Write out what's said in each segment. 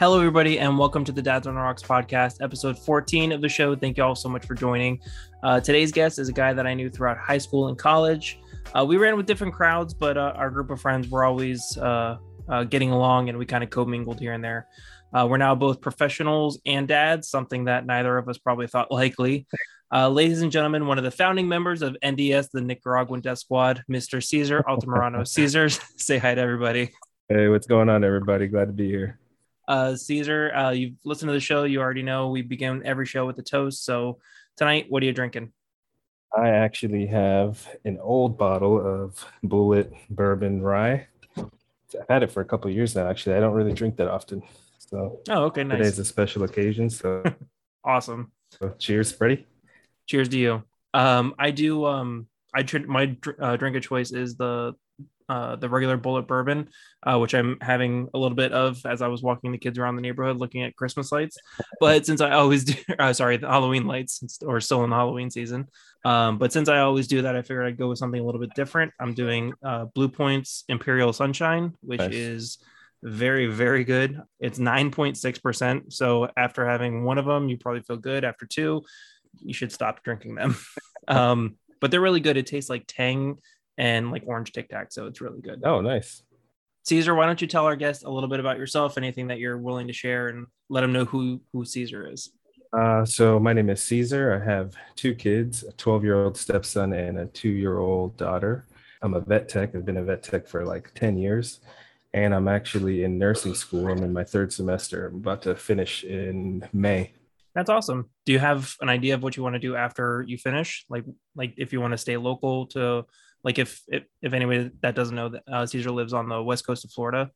Hello, everybody, and welcome to the Dads on the Rocks podcast, episode 14 of the show. Thank you all so much for joining. Uh, today's guest is a guy that I knew throughout high school and college. Uh, we ran with different crowds, but uh, our group of friends were always uh, uh, getting along and we kind of commingled here and there. Uh, we're now both professionals and dads, something that neither of us probably thought likely. ladies and gentlemen, one of the founding members of NDS, the Nicaraguan Death Squad, Mr. Caesar Altamirano. Caesars, say hi to everybody. Hey, what's going on, everybody? Glad to be here. Uh, Caesar, uh, you've listened to the show. You already know we begin every show with a toast. So tonight, what are you drinking? I actually have an old bottle of Bulleit Bourbon Rye. I've had it for a couple years now. Actually, I don't really drink that often. So oh, okay, nice. Today's a special occasion. So awesome. So cheers, Freddie. Cheers to you. Um, I do. Um, I tr- my uh, drink of choice is the uh, the regular Bulleit bourbon, uh, which I'm having a little bit of as I was walking the kids around the neighborhood looking at Christmas lights. But since I always do, uh, sorry, the Halloween lights, or still in the Halloween season. Um, but since I always do that, I figured I'd go with something a little bit different. I'm doing uh, Blue Points Imperial Sunshine, which nice. is very, very good. It's 9.6%. So after having one of them, you probably feel good. After two, you should stop drinking them. um, but they're really good. It tastes like tang and like orange tic tac. So it's really good. Oh, nice. Caesar, why don't you tell our guest a little bit about yourself, anything that you're willing to share, and let them know who who Caesar is. Uh, so my name is Caesar. I have two kids, a 12 year old stepson and a two year old daughter. I'm a vet tech. I've been a vet tech for like 10 years, and I'm actually in nursing school. I'm in my third semester. I'm about to finish in May. That's awesome. Do you have an idea of what you want to do after you finish? Like, like if you want to stay local to like if if, if anybody that doesn't know that uh, Caesar lives on the west coast of Florida,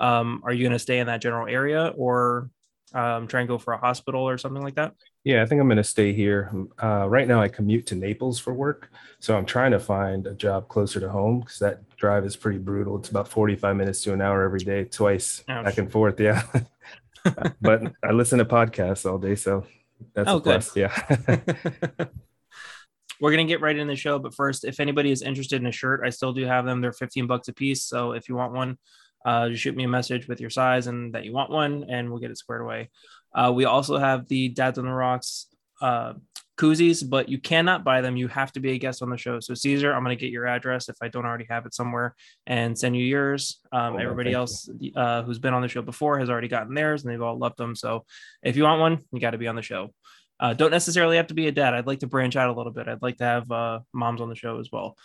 um, are you going to stay in that general area or um, try and go for a hospital or something like that? Yeah, I think I'm going to stay here. Uh, right now, I commute to Naples for work, so I'm trying to find a job closer to home because that drive is pretty brutal. It's about 45 minutes to an hour every day, twice Ouch. back and forth. Yeah, but I listen to podcasts all day, so that's oh, a plus. Good. Yeah. we're gonna get right in the show, but first, if anybody is interested in a shirt, I still do have them. They're 15 bucks a piece. So if you want one, uh, just shoot me a message with your size and that you want one, and we'll get it squared away. Uh, we also have the Dads on the Rocks uh, koozies, but you cannot buy them. You have to be a guest on the show. So Caesar, I'm going to get your address if I don't already have it somewhere, and send you yours. Um, oh, everybody else uh, who's been on the show before has already gotten theirs, and they've all loved them. So if you want one, you got to be on the show. Uh, don't necessarily have to be a dad. I'd like to branch out a little bit. I'd like to have uh, moms on the show as well.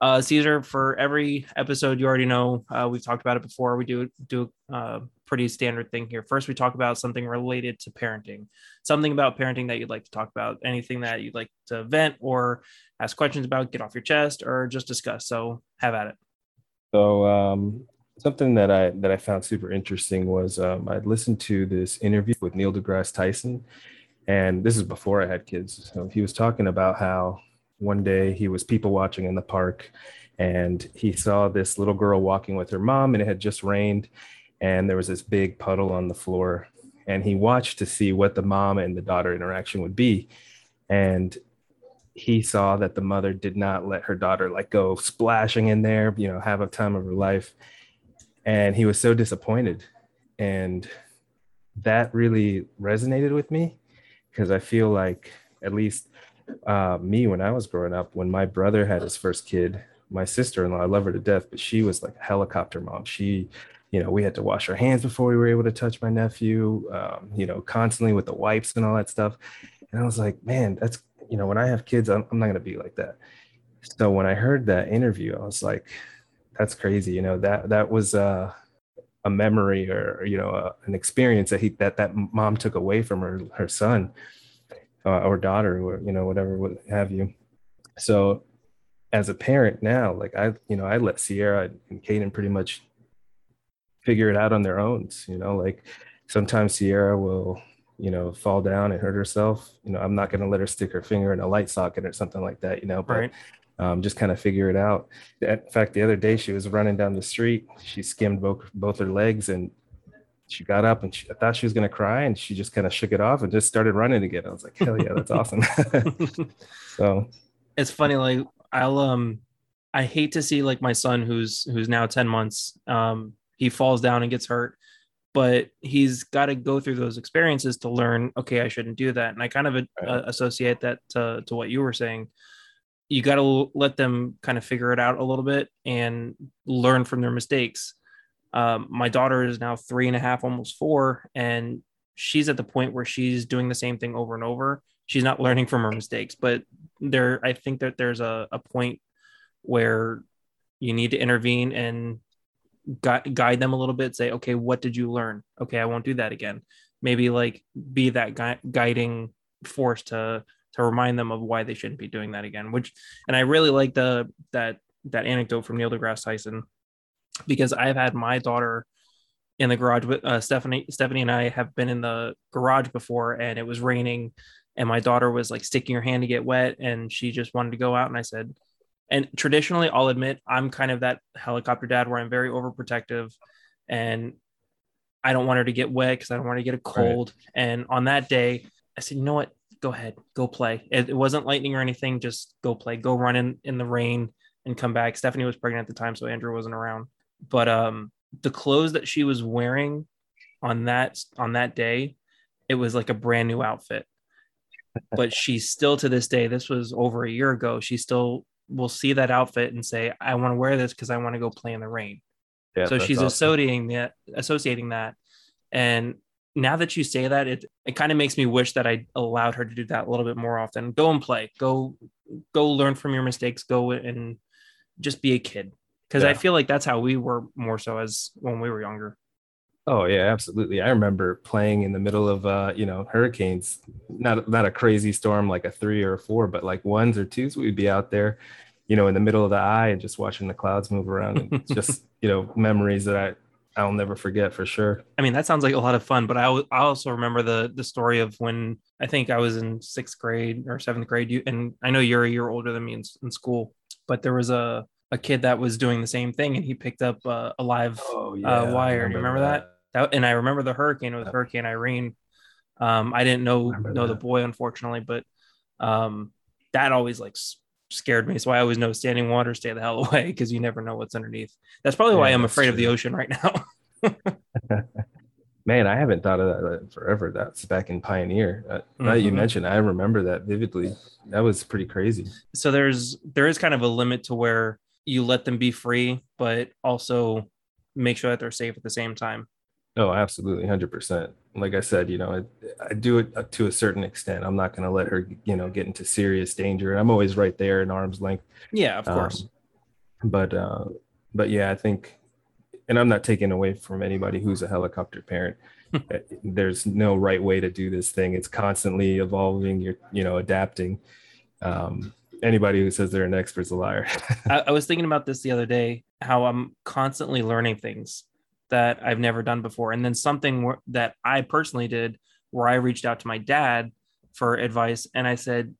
Uh, Caesar, for every episode, you already know uh, we've talked about it before. We do do a uh, pretty standard thing here. First, we talk about something related to parenting, something about parenting that you'd like to talk about, anything that you'd like to vent or ask questions about, get off your chest, or just discuss. So, have at it. So, um, something that I that I found super interesting was um, I listened to this interview with Neil deGrasse Tyson, and this is before I had kids. So he was talking about how one day he was people watching in the park and he saw this little girl walking with her mom and it had just rained and there was this big puddle on the floor and he watched to see what the mom and the daughter interaction would be. And he saw that the mother did not let her daughter like go splashing in there you know have a time of her life. And he was so disappointed. And that really resonated with me because I feel like at least uh, me when I was growing up, when my brother had his first kid, my sister-in-law, I love her to death, but she was like a helicopter mom. She, you know, we had to wash our hands before we were able to touch my nephew, um, you know, constantly with the wipes and all that stuff. And I was like, man, that's, you know, when I have kids, I'm, I'm not to be like that. So when I heard that interview, I was like, that's crazy. You know, that, that was, uh, a memory or you know uh, an experience that he that that mom took away from her her son uh, or daughter or you know whatever what have you. So as a parent now like i you know i let sierra and Caden pretty much figure it out on their own you know like sometimes sierra will you know fall down and hurt herself. You know i'm not going to let her stick her finger in a light socket or something like that you know but right um, just kind of figure it out. In fact, the other day she was running down the street. She skimmed both both her legs and she got up and she, I thought she was going to cry and she just kind of shook it off and just started running again. I was like, hell yeah, that's awesome. so it's funny. Like I'll, um, I hate to see like my son who's, who's now 10 months. Um, he falls down and gets hurt but he's got to go through those experiences to learn okay i shouldn't do that and i kind of uh, associate that to, to what you were saying you got to let them kind of figure it out a little bit and learn from their mistakes. Um, my daughter is now three and a half almost four and she's at the point where she's doing the same thing over and over. She's not learning from her mistakes but there i think that there's a, a point where you need to intervene and gu- guide them a little bit say okay what did you learn? Okay i won't do that again. Maybe like be that gui- guiding force to to remind them of why they shouldn't be doing that again which and i really like the that that anecdote from neil degrasse tyson because i've had my daughter in the garage with uh, stephanie stephanie and i have been in the garage before and it was raining and my daughter was like sticking her hand to get wet and she just wanted to go out and i said and traditionally i'll admit i'm kind of that helicopter dad where i'm very overprotective and i don't want her to get wet because i don't want her to get a cold right. and on that day i said you know what go ahead go play it, it, wasn't lightning or anything just go play go run in in the rain and come back stephanie was pregnant at the time so andrew wasn't around but um the clothes that she was wearing on that on that day it was like a brand new outfit but she's still to this day this was over a year ago she still will see that outfit and say, I want to wear this because I want to go play in the rain. Yeah, so she's awesome. associating that associating that. And now that you say that, it it kind of makes me wish that I allowed her to do that a little bit more often. Go and play. Go go learn from your mistakes. Go and just be a kid. Because yeah. I feel like that's how we were more so as when we were younger. Oh yeah, absolutely. I remember playing in the middle of uh, you know, hurricanes. Not not a crazy storm like a three or a four, but like ones or twos. We'd be out there, you know, in the middle of the eye and just watching the clouds move around. And just you know, memories that I I'll never forget for sure. I mean, that sounds like a lot of fun. But I I also remember the the story of when I think I was in sixth grade or seventh grade. You and I know you're a year older than me in, in school, but there was a a kid that was doing the same thing and he picked up uh, a live oh, yeah, uh, wire. Remember you remember that? that? that and I remember the hurricane with Hurricane Irene. Um, I didn't know know that. the boy unfortunately, but um, that always like scared me. So I always know standing water, stay the hell away because you never know what's underneath. That's probably yeah, why I'm afraid true. of the ocean right now. Man, I haven't thought of that forever. That's back in Pioneer. Uh, mm-hmm. Now you mentioned, I remember that vividly. That was pretty crazy. So there's there is kind of a limit to where you let them be free, but also make sure that they're safe at the same time. Oh, absolutely, hundred percent. Like I said, you know, I, I, do it to a certain extent. I'm not going to let her, you know, get into serious danger. I'm always right there in arm's length. Yeah, of um, course. But, uh, but yeah, I think, and I'm not taking away from anybody who's a helicopter parent. Uh, there's no right way to do this thing. It's constantly evolving. You're, you know, adapting. Um, anybody who says they're an expert's a liar. I, I was thinking about this the other day. How I'm constantly learning things that I've never done before. And then something that I personally did where I reached out to my dad for advice and I said,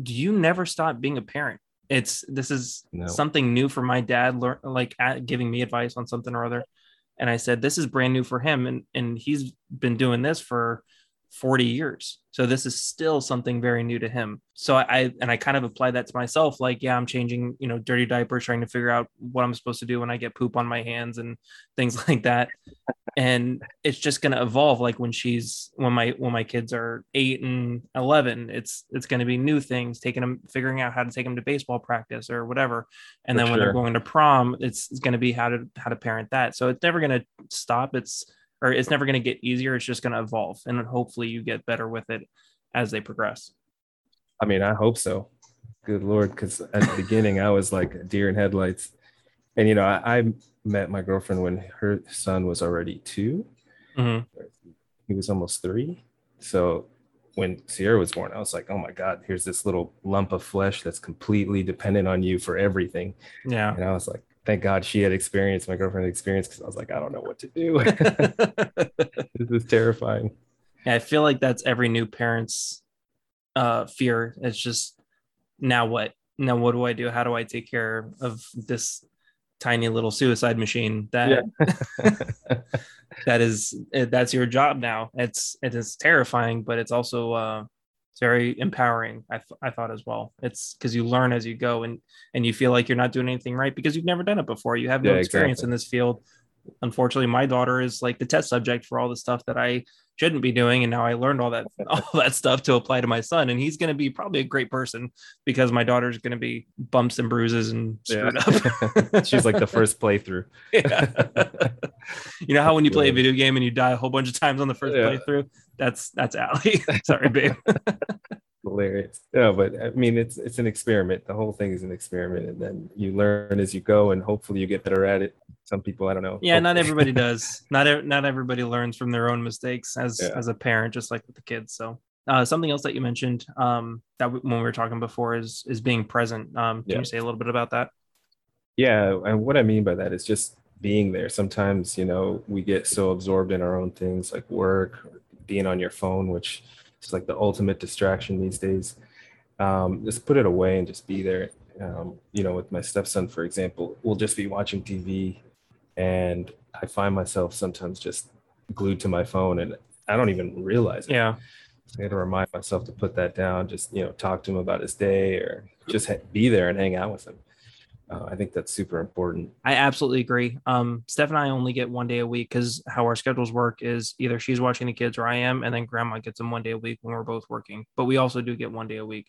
Do you never stop being a parent? It's this is no. something new for my dad, like at, giving me advice on something or other. And I said, This is brand new for him. And, and he's been doing this for 40 years. So this is still something very new to him. So I and I kind of apply that to myself. Like, yeah, I'm changing, you know, dirty diapers, trying to figure out what I'm supposed to do when I get poop on my hands and things like that. and it's just gonna evolve. Like when she's when my when my kids are eight and eleven, it's it's gonna be new things, taking them, figuring out how to take them to baseball practice or whatever. And For then when they're going to prom, it's, it's gonna be how to how to parent that. So it's never gonna stop. It's or it's never going to get easier. It's just going to evolve, and hopefully you get better with it as they progress. I mean, I hope so. Good lord, because at the beginning I was like deer in headlights, and you know I, I met my girlfriend when her son was already 2 mm-hmm. He was almost three, so when Sierra was born, I was like, oh my God, here's this little lump of flesh that's completely dependent on you for everything. Yeah. And I was like, thank God she had experience, my girlfriend had experience, because I was like, I don't know what to do. this is terrifying. Yeah, I feel like that's every new parent's uh, fear. It's just now what? Now what do I do? How do I take care of this tiny little suicide machine that yeah. that is that's your job now? It's it is terrifying, but it's also uh, it's very empowering I, th- I thought as well. It's because you learn as you go and and you feel like you're not doing anything right because you've never done it before. You have no yeah, experience exactly. in this field. Unfortunately my daughter is like the test subject for all the stuff that I shouldn't be doing and now I learned all that all that stuff to apply to my son and he's going to be probably a great person because my daughter's going to be bumps and bruises and screwed Yeah. up. She's like the first playthrough. Yeah. you know how when you play a video game and you die a whole bunch of times on the first Yeah. playthrough? That's that's Allie. Sorry, babe. Hilarious. Yeah, but I mean, it's it's an experiment. The whole thing is an experiment, and then you learn as you go, and hopefully you get better at it. Some people, I don't know. Yeah, not everybody does. Not ev- not everybody learns from their own mistakes as Yeah. as a parent, just like with the kids. So uh, something else that you mentioned um, that w- when we were talking before is is being present. Um, can Yeah. you say a little bit about that? Yeah, and what I mean by that is just being there. Sometimes, you know, we get so absorbed in our own things like work, being on your phone, which is like the ultimate distraction these days. Um, just put it away and just be there. Um, you know, with my stepson, for example, we'll just be watching TV, and I find myself sometimes just glued to my phone, and I don't even realize it. Yeah, I got to remind myself to put that down. Just you know, talk to him about his day, or just ha- be there and hang out with him. Uh, I think that's super important. I absolutely agree. Um, Steph and I only get one day a week because how our schedules work is either she's watching the kids or I am, and then grandma gets them one day a week when we're both working. But we also do get one day a week.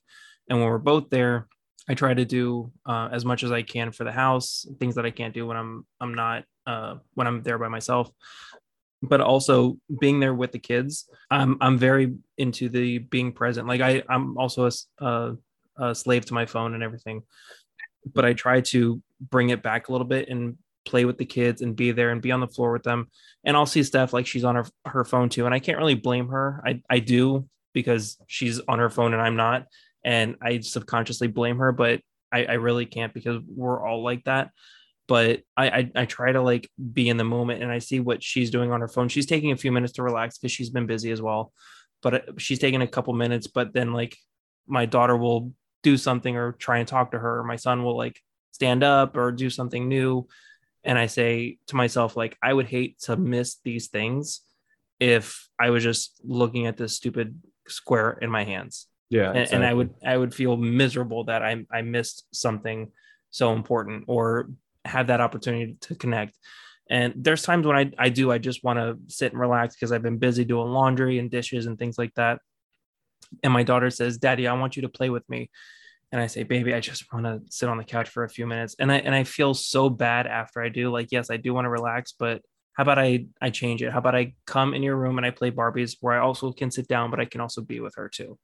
And when we're both there, I try to do uh, as much as I can for the house, things that I can't do when I'm I'm not uh, when I'm there by myself. But also being there with the kids, I'm I'm very into the being present. Like I I'm also a, s- uh, a slave to my phone and everything but I try to bring it back a little bit and play with the kids and be there and be on the floor with them. And I'll see Steph like she's on her her phone too, and I can't really blame her. I I do because she's on her phone and I'm not, and I subconsciously blame her, but I, I really can't because we're all like that. But I, I I try to like be in the moment and I see what she's doing on her phone. She's taking a few minutes to relax because she's been busy as well, but uh, she's taking a couple minutes. But then like my daughter will do something or try and talk to her. My son will like stand up or do something new. And I say to myself, like, I would hate to miss these things if I was just looking at this stupid square in my hands. Yeah, And, and I would I would feel miserable that I I missed something so important or have that opportunity to connect. And there's times when I, I do, I just want to sit and relax because I've been busy doing laundry and dishes and things like that. And my daughter says, Daddy, I want you to play with me. And I say, baby, I just want to sit on the couch for a few minutes. And I and I feel so bad after I do. Like, yes, I do want to relax, but how about I I change it? How about I come in your room and I play Barbies where I also can sit down, but I can also be with her too.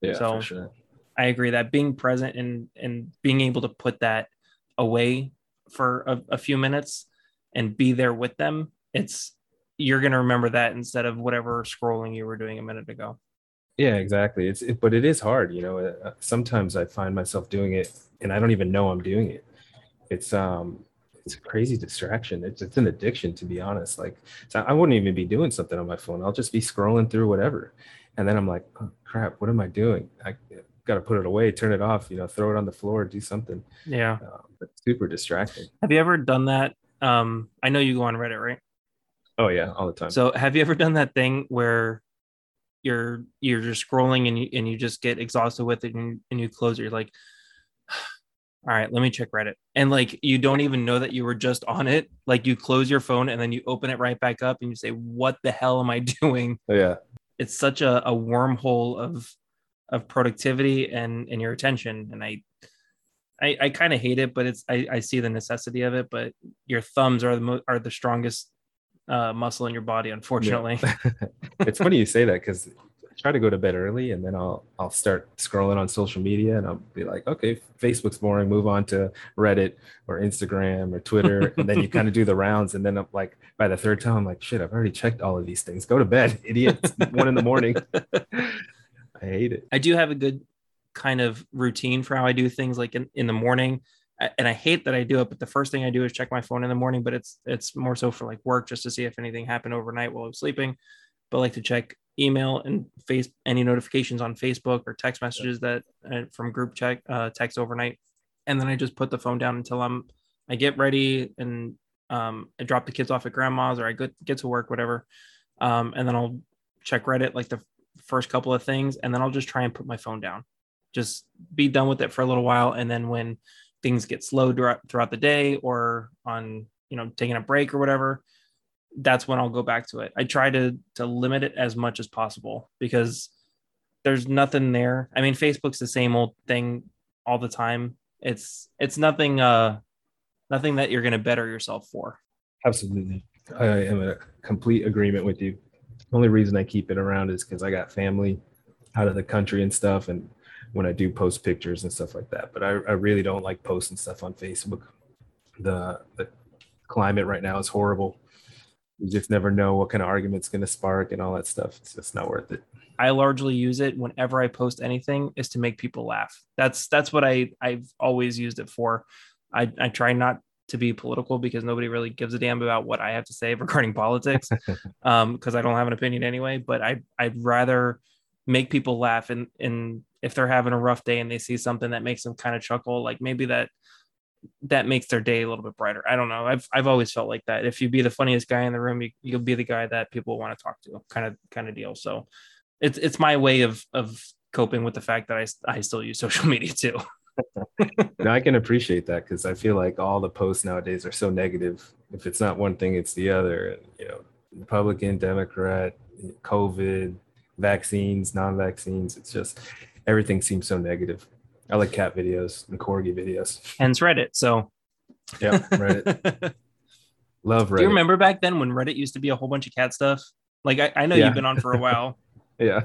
yeah, so- for sure. I agree that being present and and being able to put that away for a, a few minutes and be there with them, it's you're gonna remember that instead of whatever scrolling you were doing a minute ago. Yeah, exactly. It's it, but it is hard, you know. Uh, sometimes I find myself doing it, and I don't even know I'm doing it. It's um, it's a crazy distraction. It's it's an addiction, to be honest. Like, so I wouldn't even be doing something on my phone. I'll just be scrolling through whatever, and then I'm like, oh, crap, what am I doing? I got to put it away, turn it off, you know, throw it on the floor, do something. Yeah. Uh, but super distracting. Have you ever done that? Um, I know you go on Reddit, right? Oh yeah, all the time. So have you ever done that thing where you're you're just scrolling and you and you just get exhausted with it and you, and you close it, you're like, all right, let me check Reddit. And like you don't even know that you were just on it. Like you close your phone and then you open it right back up and you say, What the hell am I doing? Oh, yeah, It's such a, a wormhole of of productivity and and your attention. And I I, I kind of hate it, but it's I, I see the necessity of it. But your thumbs are the mo- are the strongest uh, muscle in your body, unfortunately. it's funny you say that because I try to go to bed early and then I'll I'll start scrolling on social media and I'll be like, okay, Facebook's boring, move on to Reddit or Instagram or Twitter. and then you kind of do the rounds. And then I'm like, by the third time, I'm like, shit, I've already checked all of these things. Go to bed, idiot. It's one in the morning. I hate it. I do have a good kind of routine for how I do things like in, in the morning. And I hate that I do it, but the first thing I do is check my phone in the morning, but it's it's more so for like work just to see if anything happened overnight while I was sleeping. But I like to check email and face any notifications on Facebook or text messages that uh, from group check uh, text overnight. And then I just put the phone down until I'm I get ready and um, I drop the kids off at grandma's or I get get to work, whatever. Um, and then I'll check Reddit like the first couple of things, and then I'll just try and put my phone down. Just be done with it for a little while, and then when things get slow throughout, the day or on you know taking a break or whatever, that's when I'll go back to it. I try to to limit it as much as possible because there's nothing there. I mean, Facebook's the same old thing all the time. It's it's nothing uh nothing that you're going to better yourself for. Absolutely. I am in a complete agreement with you. The only reason I keep it around is because I got family out of the country and stuff. And when I do post pictures and stuff like that, but I, I really don't like posting stuff on Facebook. The, the climate right now is horrible. You just never know what kind of argument's going to spark and all that stuff. It's just not worth it. I largely use it whenever I post anything is to make people laugh. That's that's what I I've always used it for. I, I try not to be political because nobody really gives a damn about what I have to say regarding politics um because I don't have an opinion anyway but I I'd rather make people laugh and and if they're having a rough day and they see something that makes them kind of chuckle like maybe that that makes their day a little bit brighter. I don't know. I've I've always felt like that. If you be the funniest guy in the room, you, you'll be the guy that people want to talk to, kind of kind of deal. So it's it's my way of of coping with the fact that I I still use social media too. no, I can appreciate that because I feel like all the posts nowadays are so negative. If it's not one thing, it's the other. You know, Republican, Democrat, COVID, vaccines, non-vaccines. It's just everything seems so negative. I like cat videos and corgi videos. Hence Reddit. So yeah, Reddit. Love Reddit. Do you remember back then when Reddit used to be a whole bunch of cat stuff? Like I, I know yeah. you've been on for a while. yeah.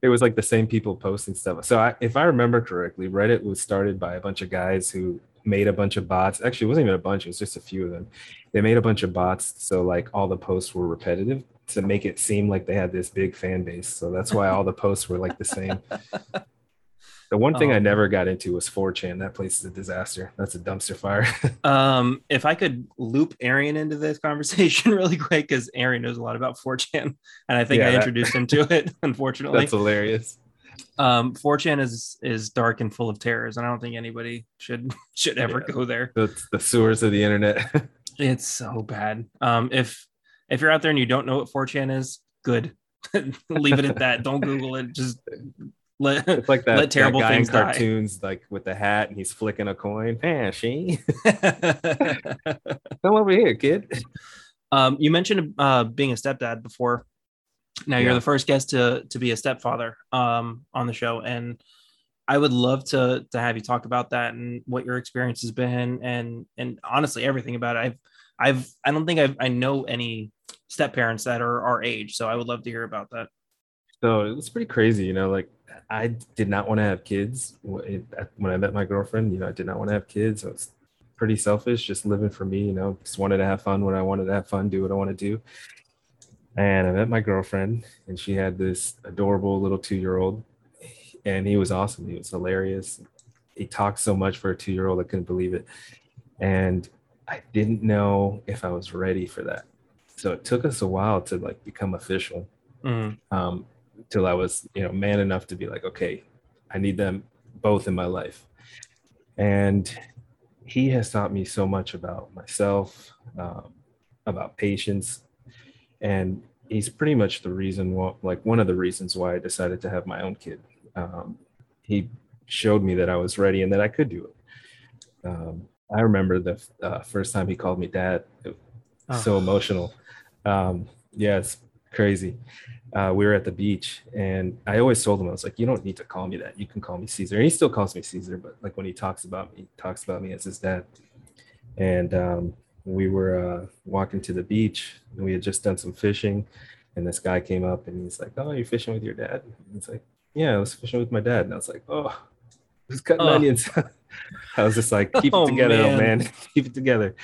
It was like the same people posting stuff. So I, if I remember correctly, Reddit was started by a bunch of guys who made a bunch of bots. Actually, it wasn't even a bunch, it was just a few of them. They made a bunch of bots so like all the posts were repetitive to make it seem like they had this big fan base. So that's why all the posts were like the same. The one thing um, I never got into was 4chan. That place is a disaster. That's a dumpster fire. um, if I could loop Arian into this conversation really quick, because Arian knows a lot about 4chan, and I think yeah, I that, introduced him to it. Unfortunately, that's hilarious. Um, 4chan is is dark and full of terrors, and I don't think anybody should should ever yeah, go there. The, the sewers of the internet. it's so bad. Um, if if you're out there and you don't know what 4chan is, good. Leave it at that. Don't Google it. Just let, it's like that, let terrible that guy things in cartoons, die. like with the hat and he's flicking a coin. Man, she come over here, kid. Um, you mentioned uh, being a stepdad before. Now yeah. you're the first guest to to be a stepfather um, on the show, and I would love to to have you talk about that and what your experience has been, and and honestly everything about it. I've I've I don't think I've, I know any step parents that are our age, so I would love to hear about that. So it was pretty crazy, you know. Like I did not want to have kids when I met my girlfriend. You know, I did not want to have kids. I was pretty selfish, just living for me. You know, just wanted to have fun when I wanted to have fun, do what I want to do. And I met my girlfriend, and she had this adorable little two-year-old, and he was awesome. He was hilarious. He talked so much for a two-year-old, I couldn't believe it. And I didn't know if I was ready for that. So it took us a while to like become official. Mm-hmm. Um, till I was, you know, man enough to be like, okay, I need them both in my life. And he has taught me so much about myself, um, about patience, and he's pretty much the reason why, like one of the reasons why I decided to have my own kid. Um, he showed me that I was ready and that I could do it. Um, I remember the uh, first time he called me dad. Oh. So emotional. Um, yeah, it's crazy uh, we were at the beach and I always told him, I was like, you don't need to call me that. You can call me Caesar. And he still calls me Caesar, but like when he talks about me, he talks about me as his dad. And um, we were uh, walking to the beach and we had just done some fishing. And this guy came up and he's like, oh, you're fishing with your dad? And he's like, yeah, I was fishing with my dad. And I was like, oh, who's cutting oh. onions? I was just like, keep it oh, together, man. man. keep it together.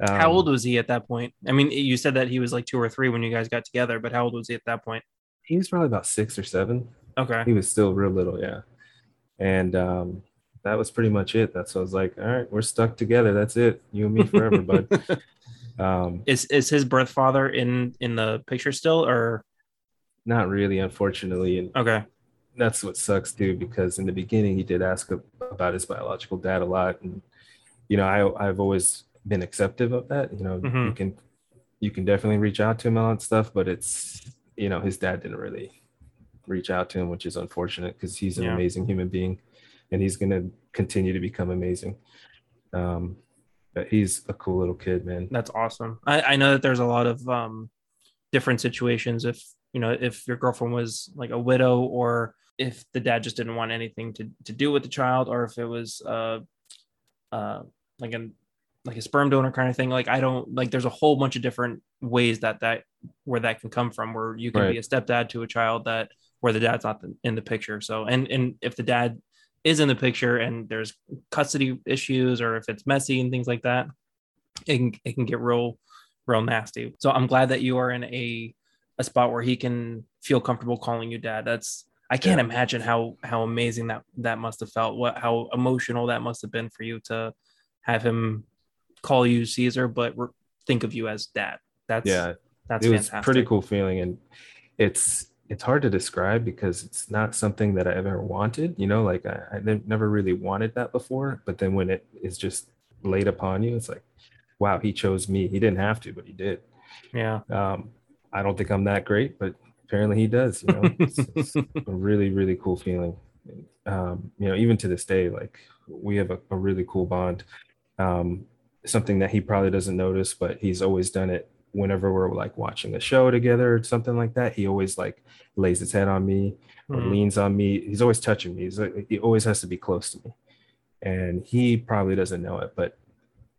Um, how old was he at that point? I mean, you said that he was like two or three when you guys got together, but how old was he at that point? He was probably about six or seven. Okay. He was still real little, yeah. And um, that was pretty much it. That's what I was like, all right, we're stuck together. That's it. You and me forever, bud. Um, is is his birth father in in the picture still, or not really? Unfortunately, and okay, that's what sucks too. Because in the beginning, he did ask about his biological dad a lot, and you know, I I've always been acceptive of that. You know, mm-hmm. you can you can definitely reach out to him on stuff, but it's you know his dad didn't really reach out to him, which is unfortunate because he's an yeah. amazing human being, and he's gonna continue to become amazing. Um, But he's a cool little kid, man. That's awesome. I, I know that there's a lot of um, different situations. If you know, if your girlfriend was like a widow, or if the dad just didn't want anything to to do with the child, or if it was uh, uh, like a like a sperm donor kind of thing. Like I don't like. There's a whole bunch of different ways that that where that can come from. Where you can Right. be a stepdad to a child that where the dad's not in the picture. So and and if the dad is in the picture and there's custody issues or if it's messy and things like that, it can it can get real real nasty. So I'm glad that you are in a a spot where he can feel comfortable calling you dad. That's I can't Yeah. imagine how how amazing that that must have felt. What how emotional that must have been for you to have him call you Caesar, but re- think of you as dad. That's Yeah, that's it was fantastic. pretty cool feeling, and it's it's hard to describe because it's not something that I ever wanted. You know, like I, I never really wanted that before, but then when it is just laid upon you, it's like, wow, he chose me. He didn't have to, but he did. Yeah. Um, I don't think I'm that great, but apparently he does. You know, it's, it's a really really cool feeling. Um, you know, even to this day, like we have a, a really cool bond. Um, something that he probably doesn't notice, but he's always done it whenever we're like watching a show together or something like that. He always like lays his head on me or Mhm. leans on me. He's always touching me. He's like, he always has to be close to me, and he probably doesn't know it, but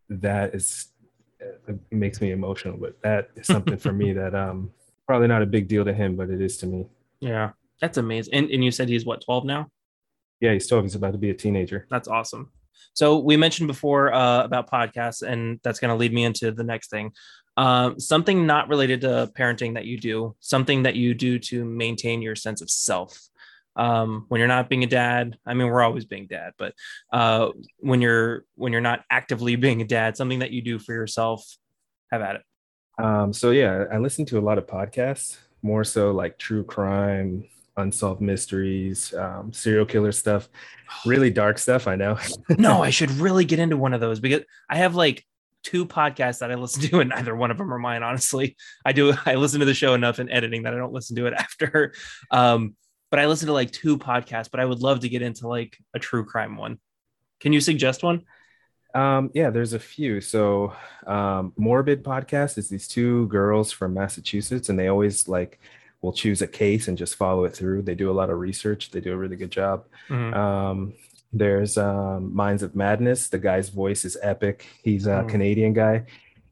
that is it makes me emotional. But that is something for me that um probably not a big deal to him, but it is to me. Yeah. That's amazing. And, and you said he's what, 12 now? Yeah, he's 12. He's about to be a teenager. That's awesome. So we mentioned before uh, about podcasts, and that's going to lead me into the next thing. Um, something not related to parenting that you do, something that you do to maintain your sense of self. Um, when you're not being a dad, I mean, we're always being dad, but uh, when you're when you're not actively being a dad, something that you do for yourself, have at it. Um, so yeah, I listen to a lot of podcasts, more so like true crime, unsolved mysteries, um, serial killer stuff, really dark stuff. I know. no, I should really get into one of those because I have like two podcasts that I listen to, and neither one of them are mine. Honestly, I do. I listen to the show enough in editing that I don't listen to it after. Um, but I listen to like two podcasts. But I would love to get into like a true crime one. Can you suggest one? Um, yeah, there's a few. So, um, Morbid podcast is these two girls from Massachusetts, and they always like will choose a case and just follow it through. They do a lot of research. They do a really good job. Mhm. Um, there's um, Minds of Madness. The guy's voice is epic. He's a Mm. Canadian guy,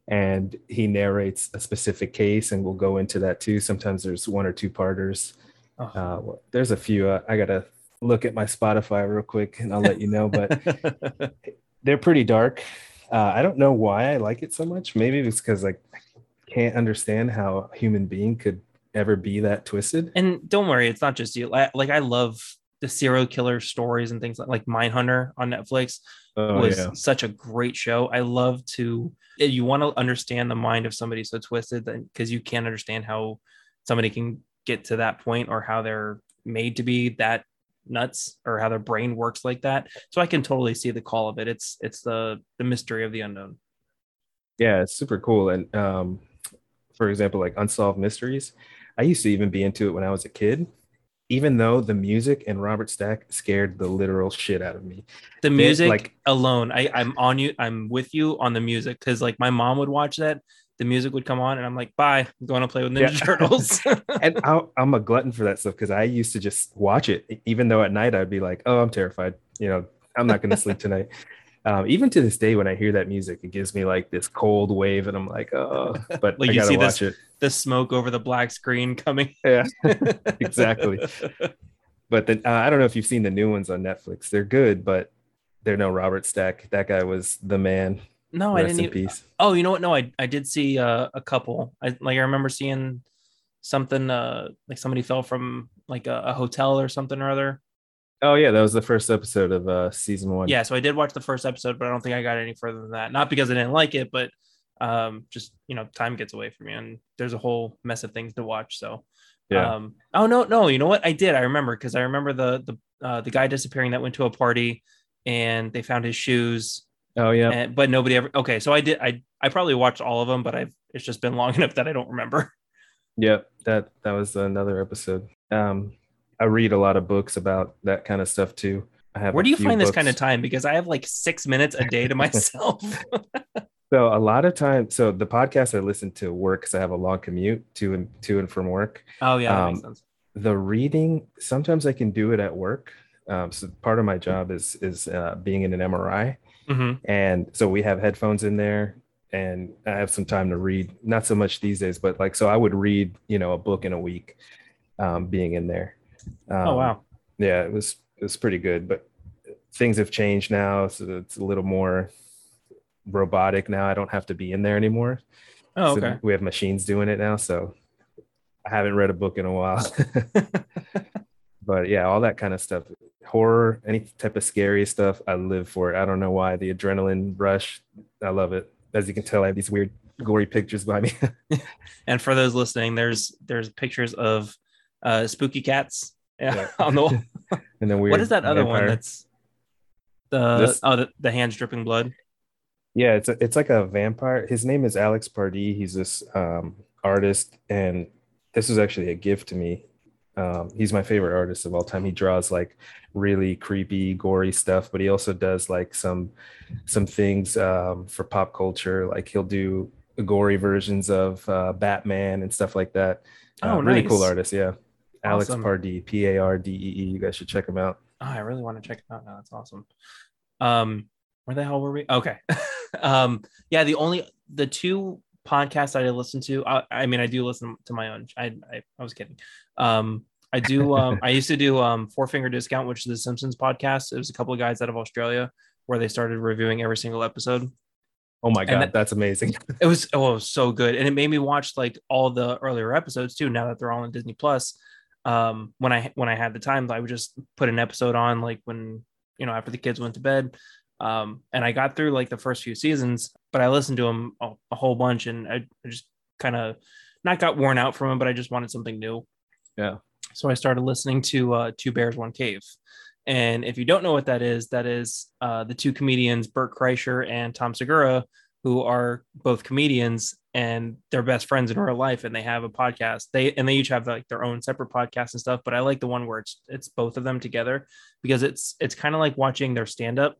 and he narrates a specific case, and we'll go into that too. Sometimes there's one or two parters. Oh. Uh, there's a few. Uh, I gotta look at my Spotify real quick, and I'll let you know. But they're pretty dark. Uh, I don't know why I like it so much. Maybe it's because like I can't understand how a human being could ever be that twisted. and don't worry, it's not just you. Like I love the serial killer stories and things like like Mindhunter on Netflix. Oh was yeah, such a great show. I love to if you want to understand the mind of somebody so twisted then because you can't understand how somebody can get to that point or how they're made to be that nuts or how their brain works like that. So I can totally see the call of it. It's it's the the mystery of the unknown. yeah, it's super cool. And um, for example, like unsolved mysteries, I used to even be into it when I was a kid. Even though the music and Robert Stack scared the literal shit out of me. The music like- alone, I I'm on you. I'm with you on the music because like my mom would watch that. The music would come on, and I'm like, "Bye, I'm going to play with Ninja Yeah. Turtles." And I, I'm a glutton for that stuff because I used to just watch it, even though at night I'd be like, "Oh, I'm terrified. You know, I'm not going to sleep tonight." Um, even to this day, when I hear that music, it gives me like this cold wave, and I'm like, "Oh," but Like I you see watch this- it. the smoke over the black screen coming. Yeah, exactly. But then uh, I don't know if you've seen the new ones on Netflix. They're good, but they're no Robert Stack. That guy was the man. No, I didn't. Even, oh, you know what? No, I I did see uh, a couple. I like I remember seeing something uh like somebody fell from like a, a hotel or something or other. Oh yeah, that was the first episode of uh, season one. Yeah, so I did watch the first episode, but I don't think I got any further than that. Not because I didn't like it, but um just you know time gets away from me and there's a whole mess of things to watch. So yeah. um oh no no you know what I did I remember because I remember the the uh, the guy disappearing that went to a party and they found his shoes oh yeah. and, but nobody ever okay so i did i i probably watched all of them but i've it's just been long enough that i don't remember Yep, that that was another episode. Um, I read a lot of books about that kind of stuff too. I have Where do you find this kind of time? Because I have like six minutes a day to myself. So a lot of time, so the podcast I listen to work because I have a long commute to and to and from work. oh yeah, that makes Um, sense. The reading, sometimes I can do it at work. Um, so part of my job is is uh, being in an MRI, hmm and so we have headphones in there, and I have some time to read. Not so much these days, but like so I would read, you know, a book in a week, um, being in there. Um, oh wow. yeah, it was it was pretty good, but things have changed now, so it's a little more robotic now. I don't have to be in there anymore. Oh So okay. we have machines doing it now, so I haven't read a book in a while. but yeah, all that kind of stuff, horror, any type of scary stuff, I live for it. I don't know why the adrenaline rush, I love it. As you can tell, I have these weird gory pictures by me. And for those listening, there's there's pictures of uh spooky cats Yeah. on the wall. and then we. what is that other one that's the This- oh the, the hands dripping blood? Yeah, it's a, it's like a vampire. His name is Alex Pardee. He's this um, artist, and this was actually a gift to me. Um, he's my favorite artist of all time. He draws like really creepy, gory stuff, but he also does like some some things um, for pop culture. Like he'll do gory versions of uh, Batman and stuff like that. Oh, Uh, really cool artist. Yeah, Alex Awesome. Pardee, P A R D E E. You guys should check him out. Oh, I really want to check him out now. That's awesome. Um, where the hell were we? Okay. um, yeah, the only the two podcasts I listen to, I, I mean, I do listen to my own. I I, I was kidding. Um, I do. Um, I used to do um Four Finger Discount, which is the Simpsons podcast. It was a couple of guys out of Australia where they started reviewing every single episode. Oh my god, that- that's amazing. It was oh, it was so good, and it made me watch like all the earlier episodes too. Now that they're all on Disney Plus, um, when I when I had the time, I would just put an episode on like when you know after the kids went to bed, um, and I got through like the first few seasons, but I listened to them a, a whole bunch, and I, I just kind of not got worn out from them, but I just wanted something new. Yeah. So I started listening to uh, Two Bears One Cave. And if you don't know what that is, that is uh, the two comedians, Bert Kreischer and Tom Segura, who are both comedians and they're best friends in real life and they have a podcast. They and they each have like their own separate podcast and stuff but i like the one where it's it's both of them together because it's it's kind of like watching their stand up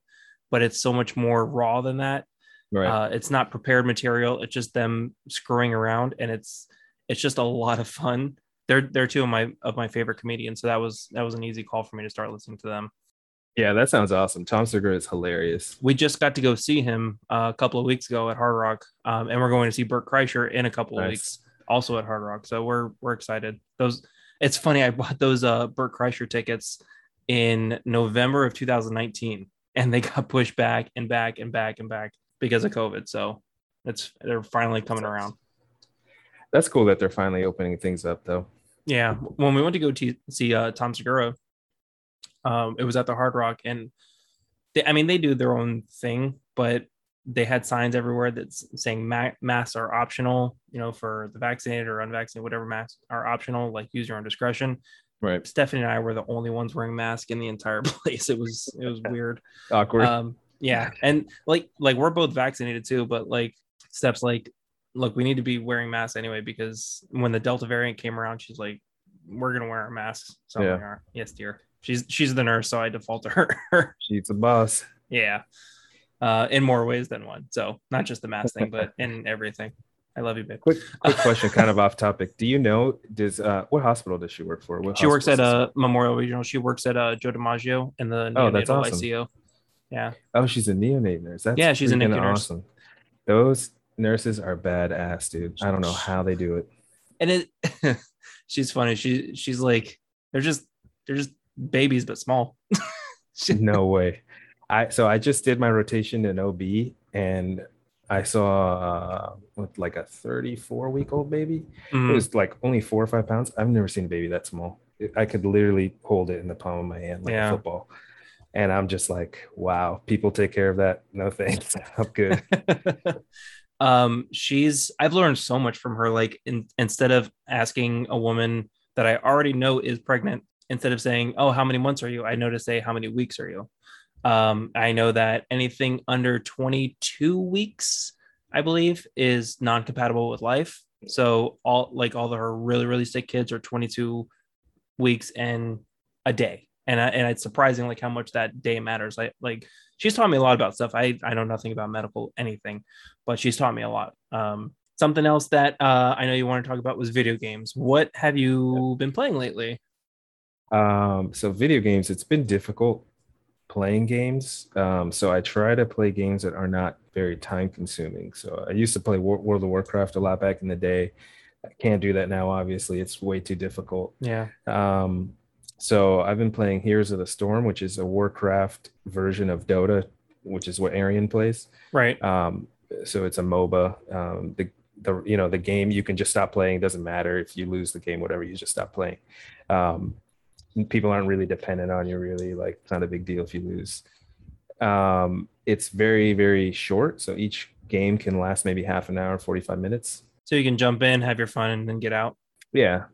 but it's so much more raw than that. Right. uh, it's not prepared material. It's just them screwing around and it's it's just a lot of fun. They're they're two of my of my favorite comedians so that was that was an easy call for me to start listening to them yeah, that sounds awesome. Tom Segura is hilarious. we just got to go see him uh, a couple of weeks ago at Hard Rock, um, and we're going to see Bert Kreischer in a couple of Nice. weeks, also at Hard Rock. So we're we're excited. Those it's funny. I bought those uh, Bert Kreischer tickets in November of 2019, and they got pushed back and back and back and back because of COVID. So it's they're finally coming around. That's cool that they're finally opening things up, though. Yeah, when we went to go t- see uh, Tom Segura, um, it was at the Hard Rock, and they, I mean they do their own thing, but they had signs everywhere that's saying ma- masks are optional, you know, for the vaccinated or unvaccinated, whatever masks are optional, like use your own discretion. Right. Stephanie and I were the only ones wearing masks in the entire place. It was it was weird. Awkward. Um, yeah, and like like we're both vaccinated too, but like steps like, look, we need to be wearing masks anyway because when the Delta variant came around, she's like, we're gonna wear our masks. So Yeah. we are. Yes, dear. She's she's the nurse, so I default to her. She's a boss. yeah, uh, in more ways than one. So not just the mask thing, but in everything. I love you, babe. Quick, quick question, kind of off topic. Do you know? Does uh, what hospital does she work for? What She works at hospital uh. Memorial Regional. She works at uh, Joe DiMaggio in the Oh, that's awesome. ICU. Yeah, Oh, she's a neonate nurse. That's Yeah, she's a NICU nurse. awesome. Those nurses are badass, dude. I don't know how they do it. and it she's funny she she's like they're just they're just babies but small No way. I so I just did my rotation in OB and I saw uh, with like a 34 week old baby. It Mm, was like only four or five pounds. I've never seen a baby that small. I could literally hold it in the palm of my hand like Yeah. a football. And I'm just like, wow, people take care of that. No thanks. I'm good. um she's i've learned so much from her like in, instead of asking a woman that i already know is pregnant instead of saying oh how many months are you i know to say how many weeks are you um i know that anything under 22 weeks i believe is non-compatible with life so all like all of her really really sick kids are 22 weeks and a day and I, and it's surprising like how much that day matters. Like like she's taught me a lot about stuff. I I know nothing about medical anything, but she's taught me a lot. Um, something else that uh, I know you want to talk about was video games. What have you been playing lately? Um, so video games, it's been difficult playing games. Um, so I try to play games that are not very time consuming. So I used to play World of Warcraft a lot back in the day. I can't do that now. Obviously, it's way too difficult. Yeah. Um, so I've been playing Heroes of the Storm, which is a Warcraft version of Dota, which is what Arian plays. Right. Um, so it's a MOBA. Um, the the you know the game you can just stop playing. It doesn't matter if you lose the game, whatever. You just stop playing. Um, people aren't really dependent on you. Really, like it's not a big deal if you lose. Um, it's very very short, so each game can last maybe half an hour, forty five minutes. So you can jump in, have your fun, and then get out. Yeah,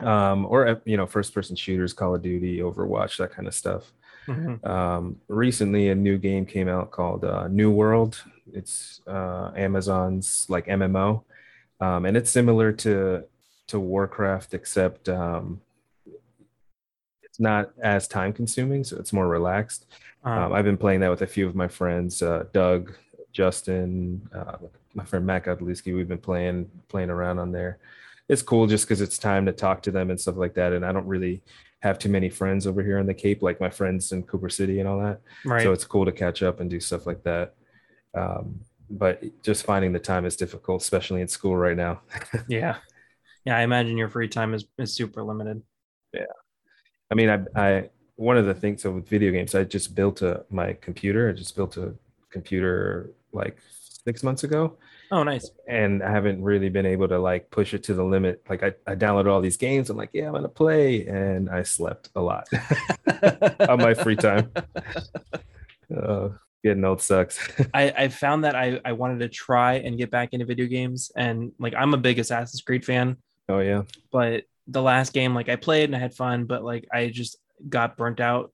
um, or you know, first person shooters, Call of Duty, Overwatch, that kind of stuff. Mm-hmm. Um, recently, a new game came out called uh, New World. It's uh, Amazon's like MMO, um, and it's similar to to Warcraft, except um, it's not as time consuming, so it's more relaxed. Uh-huh. I've been playing that with a few of my friends, uh, Doug, Justin, uh, my friend Matt Godlewski. We've been playing playing around on there it's cool just because it's time to talk to them and stuff like that. And I don't really have too many friends over here on the Cape, like my friends in Cooper City and all that. Right. So it's cool to catch up and do stuff like that. Um, but just finding the time is difficult, especially in school right now. yeah. Yeah. I imagine your free time is, is super limited. Yeah. I mean, I, I, one of the things so with video games, I just built a, my computer. I just built a computer like six months ago Oh, nice. And I haven't really been able to like push it to the limit. Like I, I downloaded all these games. I'm like, yeah, I'm gonna play, and I slept a lot on my free time. Uh, getting old sucks. I, I found that I, I wanted to try and get back into video games, and like I'm a big Assassin's Creed fan. Oh yeah. But the last game, like I played and I had fun, but like I just got burnt out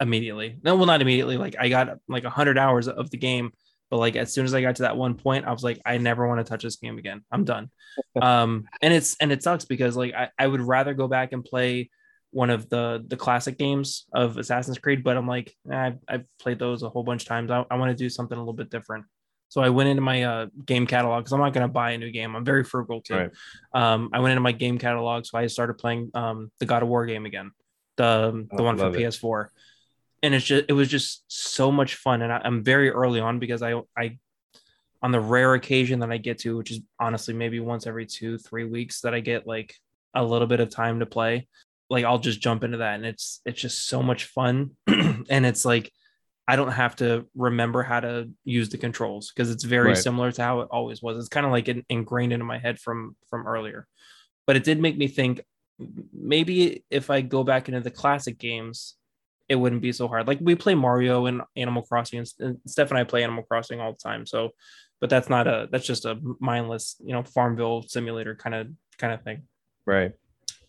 immediately. No, well, not immediately. Like I got like hundred hours of the game but like as soon as I got to that one point, I was like, I never want to touch this game again. I'm done. um, and it's and it sucks because like I, I would rather go back and play one of the the classic games of Assassin's Creed, but I'm like, eh, I've, I've played those a whole bunch of times. I, I want to do something a little bit different. So I went into my uh, game catalog because I'm not going to buy a new game. I'm very frugal too. Right. Um, I went into my game catalog, so I started playing um, the God of War game again, the the oh, one for PS4 and it's just it was just so much fun and I, i'm very early on because i i on the rare occasion that i get to which is honestly maybe once every two three weeks that i get like a little bit of time to play like i'll just jump into that and it's it's just so much fun and it's like i don't have to remember how to use the controls because it's very right. similar to how it always was it's kind of like ingrained into my head from from earlier but it did make me think maybe if i go back into the classic games it wouldn't be so hard. Like we play Mario and Animal Crossing, and Steph and I play Animal Crossing all the time. So, but that's not a that's just a mindless, you know, Farmville simulator kind of kind of thing. Right.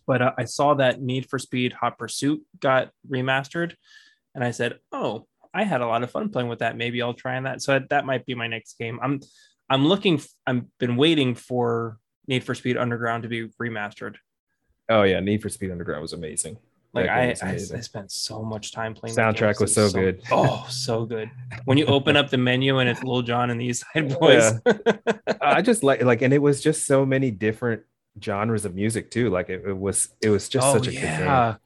But uh, I saw that Need for Speed Hot Pursuit got remastered, and I said, "Oh, I had a lot of fun playing with that. Maybe I'll try on that." So that might be my next game. I'm I'm looking. I've been waiting for Need for Speed Underground to be remastered. Oh yeah, Need for Speed Underground was amazing. Like I, I, I, spent so much time playing. Soundtrack was so, so, good. Oh, so good. When you open up the menu and it's Lil Jon and the East side boys. Yeah. I just like like, and it was just so many different genres of music too. Like it, it was, it was just oh, such a yeah. good game.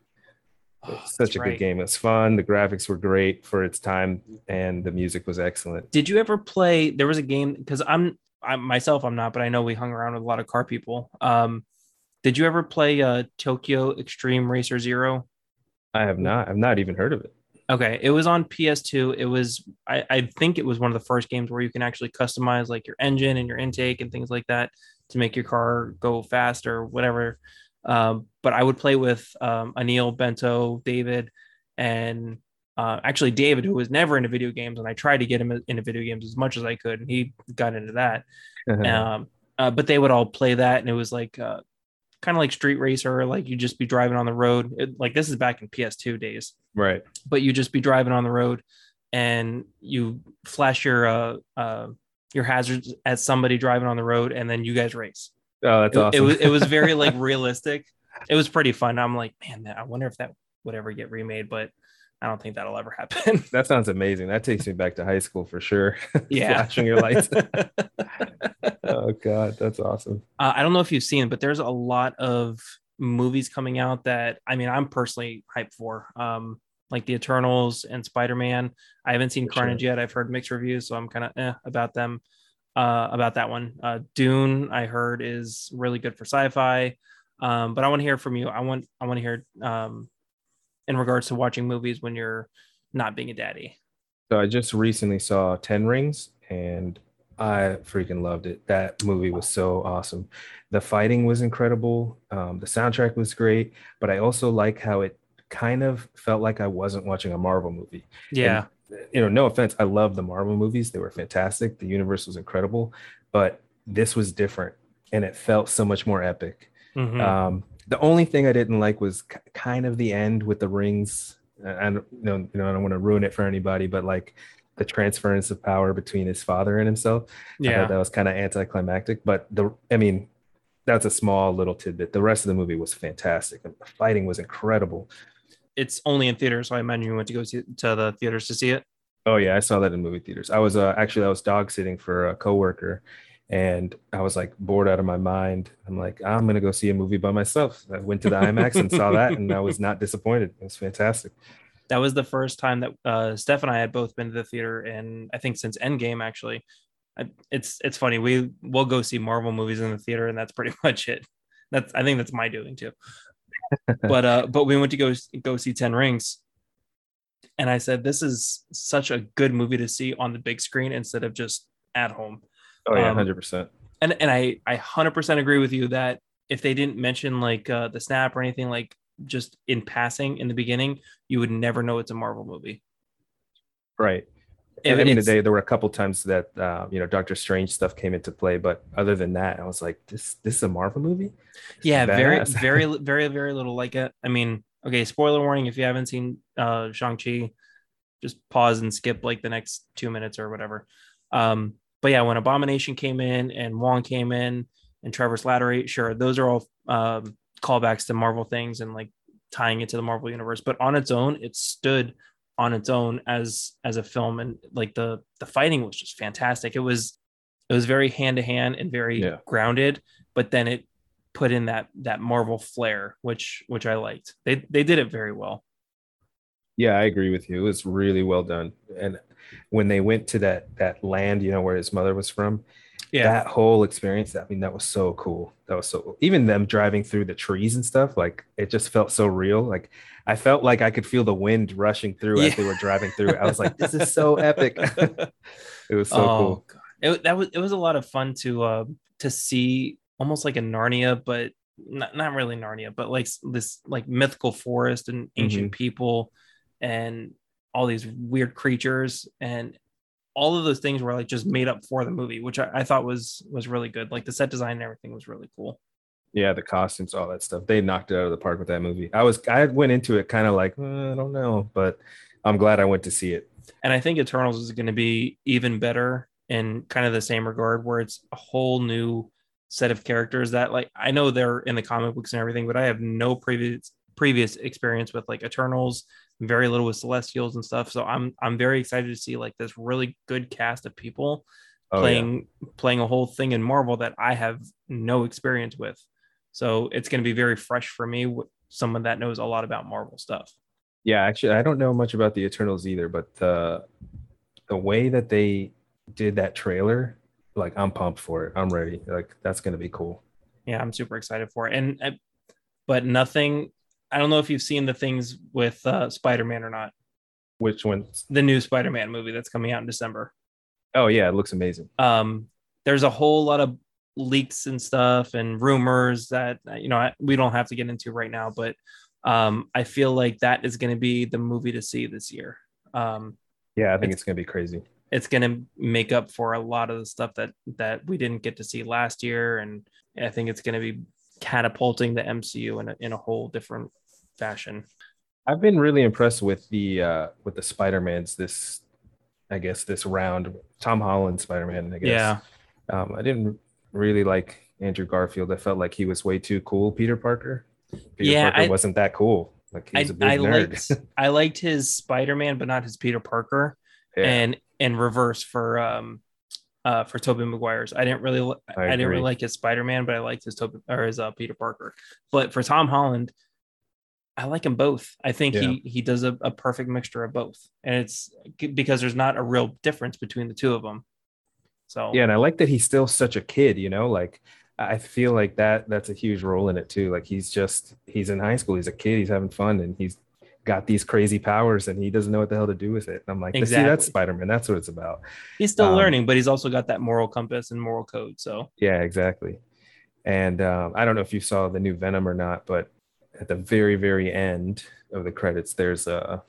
Oh, such a right. good game. It's fun. The graphics were great for its time, and the music was excellent. Did you ever play? There was a game because I'm, I myself, I'm not, but I know we hung around with a lot of car people. Um, did you ever play uh, Tokyo Extreme Racer Zero? I have not. I've not even heard of it. Okay, it was on PS2. It was, I, I think it was one of the first games where you can actually customize like your engine and your intake and things like that to make your car go faster, or whatever. Um, but I would play with um, Anil, Bento, David, and uh, actually David, who was never into video games, and I tried to get him into video games as much as I could, and he got into that. um, uh, but they would all play that, and it was like uh, kind of like Street Racer, like you just be driving on the road. It, like this is back in PS2 days, right? But you just be driving on the road, and you flash your uh, uh your hazards at somebody driving on the road, and then you guys race. Oh, that's it, awesome. It was it was very like realistic. It was pretty fun. I'm like, man, I wonder if that would ever get remade, but I don't think that'll ever happen. That sounds amazing. That takes me back to high school for sure. Yeah. Flashing your lights. oh god, that's awesome. Uh, I don't know if you've seen, but there's a lot of movies coming out that I mean I'm personally hyped for. Um, like the Eternals and Spider Man. I haven't seen For sure. Carnage yet. I've heard mixed reviews, so I'm kind of eh, about them. Uh, about that one. Uh, Dune, I heard is really good for sci-fi. Um, but I want to hear from you. I want I want to hear um, in regards to watching movies when you're not being a daddy. So I just recently saw Ten Rings and I freaking loved it. That movie was so awesome. The fighting was incredible. Um, the soundtrack was great, but I also like how it kind of felt like I wasn't watching a Marvel movie. Yeah, You know, no offense, I love the Marvel movies. They were fantastic. The universe was incredible, but this was different and it felt so much more epic. Mhm. Um, the only thing I didn't like was k- kind of the end with the rings. I don't you know, you know, I don't want to ruin it for anybody, but like the transference of power between his father and himself. Yeah. that was kind of anticlimactic. But the, I mean, that's a small little tidbit. The rest of the movie was fantastic. The fighting was incredible. It's only in theaters, so I imagine you went to go see to the theaters to see it. Oh yeah, I saw that in movie theaters. I was uh, actually I was dog sitting for a coworker, and I was like bored out of my mind. I'm like, I'm gonna go see a movie by myself. I went to the IMAX and saw that, and I was not disappointed. It was fantastic. that was the first time that uh, Steph and I had both been to the theater, and I think since Endgame actually. I, it's it's funny we will go see Marvel movies in the theater, and that's pretty much it. That's I think that's my doing too. But uh, but we went to go go see Ten Rings, and I said this is such a good movie to see on the big screen instead of just at home. Oh yeah, Um, hundred percent. And and I I hundred percent agree with you that if they didn't mention like uh, the snap or anything like just in passing in the beginning, you would never know it's a Marvel movie. Right. If And I mean, it's- today there were a couple times that uh, you know Doctor Strange stuff came into play, but other than that, I was like, this this is a Marvel movie. yeah very very very very little like it. I mean okay spoiler warning if you haven't seen uh shang-chi just pause and skip like the next two minutes or whatever. Um but yeah when abomination came in and wong came in and trevor slattery sure those are all um callbacks to marvel things and like tying it to the marvel universe but on its own it stood on its own as as a film and like the the fighting was just fantastic it was it was very hand to hand and very Yeah. grounded but then it put in that that Marvel flair, which which I liked. They they did it very well. Yeah, I agree with you. It was really well done. And when they went to that that land, you know, where his mother was from, Yeah, that whole experience, I mean, that was so cool. That was so even them driving through the trees and stuff, like it just felt so real. Like I felt like I could feel the wind rushing through Yeah. as they were driving through. I was like, this is so epic. it was so oh, cool. God. It, that was it was a lot of fun to uh, to see almost like a Narnia, but not, not really Narnia, but like this like mythical forest and ancient people and all these weird creatures and all of those things were like just made up for the movie, which I, I thought was was really good. Like the set design and everything was really cool. Yeah, the costumes, all that stuff. They knocked it out of the park with that movie. I was I went into it kind of like, "Uh, I don't know, but I'm glad I went to see it. and I think Eternals is going to be even better in kind of the same regard, where it's a whole new set of characters that, like, I know they're in the comic books and everything, but I have no previous previous experience with like Eternals, very little with Celestials and stuff. So I'm I'm very excited to see like this really good cast of people Oh, yeah. playing playing a whole thing in Marvel that I have no experience with. So it's going to be very fresh for me, with someone that knows a lot about Marvel stuff. Yeah, actually, I don't know much about the Eternals either, but the the way that they did that trailer, like I'm pumped for it. I'm ready. Like that's gonna be cool. yeah i'm super excited for it and uh, but nothing i don't know if you've seen the things with uh spider-man or not Which one? the new spider-man movie that's coming out in december Oh yeah, it looks amazing. um there's a whole lot of leaks and stuff and rumors that you know I, we don't have to get into right now but um i feel like that is going to be the movie to see this year um Yeah, I think It's- it's, gonna be crazy. it's going to make up for a lot of the stuff that that we didn't get to see last year and i think it's going to be catapulting the mcu in a, in a whole different fashion I've been really impressed with the uh with the Spider-Mans this I guess this round. Tom Holland Spider-Man, I guess. yeah Um, I didn't really like Andrew Garfield. I felt like he was way too cool, Peter Parker. Peter Yeah, Parker I- wasn't that cool. Like I, he's a big I nerd. liked I liked his Spider-Man, but not his Peter Parker. Yeah, And in reverse for um uh for Tobey Maguire's. I didn't really I I, didn't really like his Spider-Man, but I liked his Toby or his uh, Peter Parker. But for Tom Holland, I like him both. I think Yeah. he he does a, a perfect mixture of both. And it's because there's not a real difference between the two of them. So yeah, and I like that he's still such a kid. You know, like I feel like that that's a huge role in it too. Like he's just he's in high school. He's a kid. He's having fun, and he's got these crazy powers, and he doesn't know what the hell to do with it. And I'm like, see, that's Spider Man. That's what it's about. he's still Um, learning, but he's also got that moral compass and moral code. So Yeah, exactly. And um, I don't know if you saw the new Venom or not, but at the very, very end of the credits, there's a,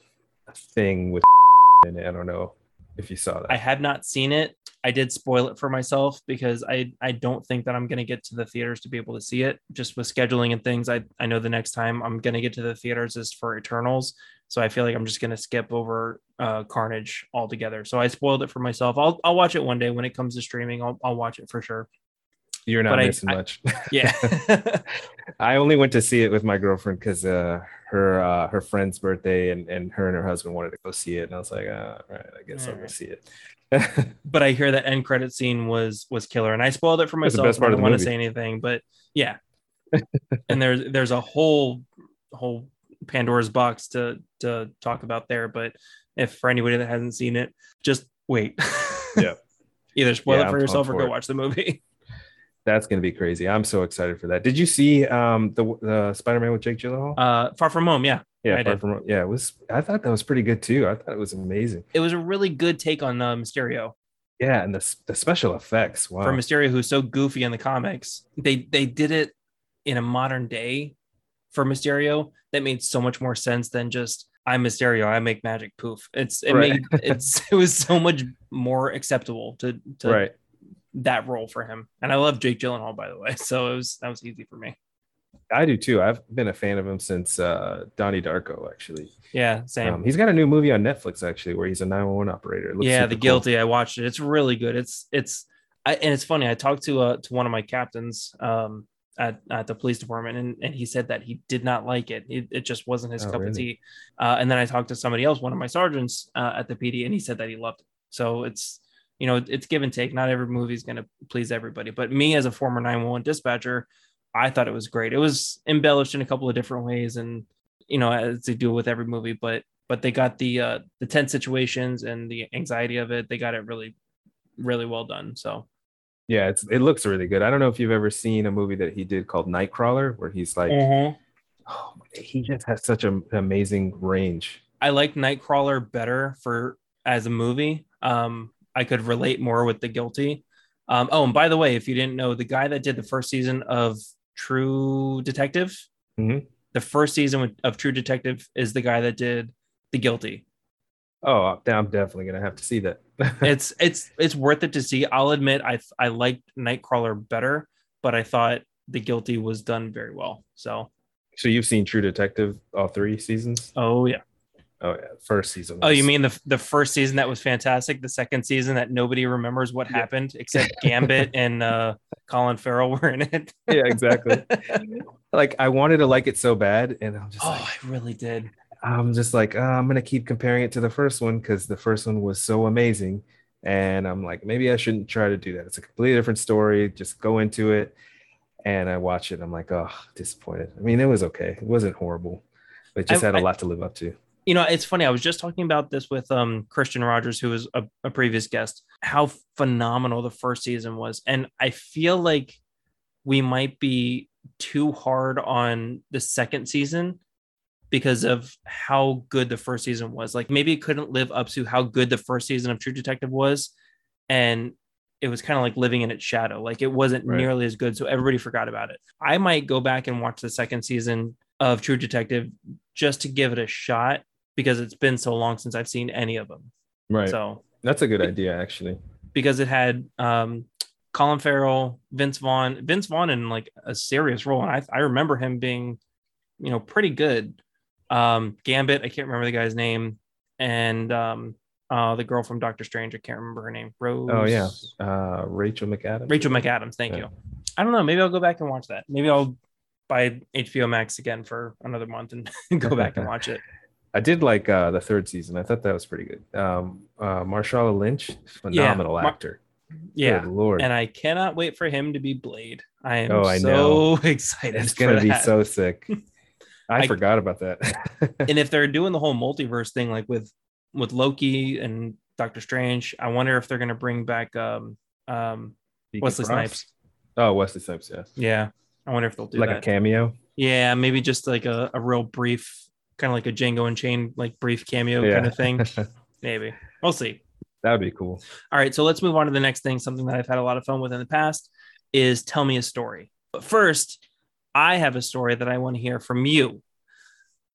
a thing with in it. I don't know if you saw that. I have not seen it. I did spoil it for myself because I I don't think that I'm gonna get to the theaters to be able to see it. Just with scheduling and things, I I know the next time I'm gonna get to the theaters is for Eternals, so I feel like I'm just gonna skip over uh, Carnage altogether. So I spoiled it for myself. I'll I'll watch it one day when it comes to streaming. I'll I'll watch it for sure. You're not but missing I- much. Yeah, I only went to see it with my girlfriend because uh, her uh, her friend's birthday and, and her and her husband wanted to go see it, and I was like, uh, all right, I guess I'll go Alright. see it. but I hear that end credit scene was was killer, and I spoiled it for That's the myself. best part I don't want to say anything, but yeah. and there's there's a whole whole Pandora's box to to talk about there, but if for anybody that hasn't seen it, just wait. Yeah. Either spoil Yeah, it I'm for yourself or go it. watch the movie. That's gonna be crazy. I'm so excited for that. Did you see um, the the Spider Man with Jake Gyllenhaal? Uh, Far From Home, yeah, yeah, I Far did. From- yeah. It was. I thought that was pretty good too. I thought it was amazing. it was a really good take on uh, Mysterio. Yeah, and the the special effects. Wow. For Mysterio, who's so goofy in the comics, they they did it in a modern day for Mysterio that made so much more sense than just I'm Mysterio, I make magic poof. It's it Right. made it's it was so much more acceptable to to right. That role for him. And I love Jake Gyllenhaal, by the way. So it was that was easy for me. I do too. I've been a fan of him since uh, Donnie Darko. Actually, Yeah, same. um, he's got a new movie on Netflix actually, where he's a 911 operator. Yeah, the cool. guilty. I watched it. It's really good. It's it's I, and it's funny. I talked to uh to one of my captains um at, at the police department and, and he said that he did not like it. It, it just wasn't his Oh, cup really? of tea. Uh, and then I talked to somebody else, one of my sergeants uh, at the PD, and he said that he loved it. So it's you know it's give and take. Not every movie is going to please everybody, but me as a former 911 dispatcher, I thought it was great. It was embellished in a couple of different ways, and you know as they do with every movie, but but they got the uh, the tense situations and the anxiety of it. They got it really really well done. So Yeah, it's it looks really good. I don't know if you've ever seen a movie that he did called Nightcrawler, where he's like, Mm-hmm. oh, he just has such an amazing range. I like Nightcrawler better for as a movie. Um, I could relate more with the guilty. Um, oh, and by the way, if you didn't know, the guy that did the first season of True Detective, Mhm. the first season of True Detective is the guy that did the guilty. Oh, I'm definitely gonna have to see that. It's it's it's worth it to see. I'll admit I I liked Nightcrawler better, but I thought the guilty was done very well. So so you've seen True Detective all three seasons? oh yeah. Oh yeah, first season. Oh, you mean the the first season that was fantastic? The second season that nobody remembers what Yeah. happened except Gambit and uh, Colin Farrell were in it. Yeah, exactly. like I wanted to like it so bad, and I'm just oh, like, I really did. I'm just like, uh, I'm gonna keep comparing it to the first one because the first one was so amazing, and I'm like, maybe I shouldn't try to do that. It's a completely different story. Just go into it, and I watch it. I'm like, oh, disappointed. I mean, it was okay. It wasn't horrible, but it just I- had a I- lot to live up to. You know, it's funny. I was just talking about this with um Christian Rogers, who was a, a previous guest. How phenomenal the first season was, and I feel like we might be too hard on the second season because of how good the first season was. Like maybe it couldn't live up to how good the first season of True Detective was, and it was kind of like living in its shadow. Like it wasn't Right. nearly as good, so everybody forgot about it. I might go back and watch the second season of True Detective just to give it a shot because it's been so long since I've seen any of them. Right. So That's a good idea, actually. because it had um, Colin Farrell, Vince Vaughn, Vince Vaughn in like a serious role, and I I remember him being, you know, pretty good. Um, Gambit, I can't remember the guy's name, and um, uh, the girl from Doctor Strange, I can't remember her name. Rose. Oh yeah, uh, Rachel McAdams. Rachel McAdams. Thank Yeah. you. I don't know. Maybe I'll go back and watch that. Maybe I'll buy HBO Max again for another month and go back and watch it. I did like uh, the third season. I thought that was pretty good. Um, uh, Lynch, phenomenal Mar- actor. Yeah, Good lord, and I cannot wait for him to be Blade. I am Oh, I so excited. it's gonna be so sick. I, I- forgot about that. and if they're doing the whole multiverse thing like with with loki and doctor strange i wonder if they're going to bring back um um Deacon wesley snipes Oh, Wesley Snipes, yeah, yeah i wonder if they'll do like that a cameo. yeah maybe just like a, a real brief kind of like a Django Unchained like brief cameo Yeah. kind of thing maybe we'll see that would be cool. all right so let's move on to the next thing something that i've had a lot of fun with in the past is tell me a story but first i have a story that i want to hear from you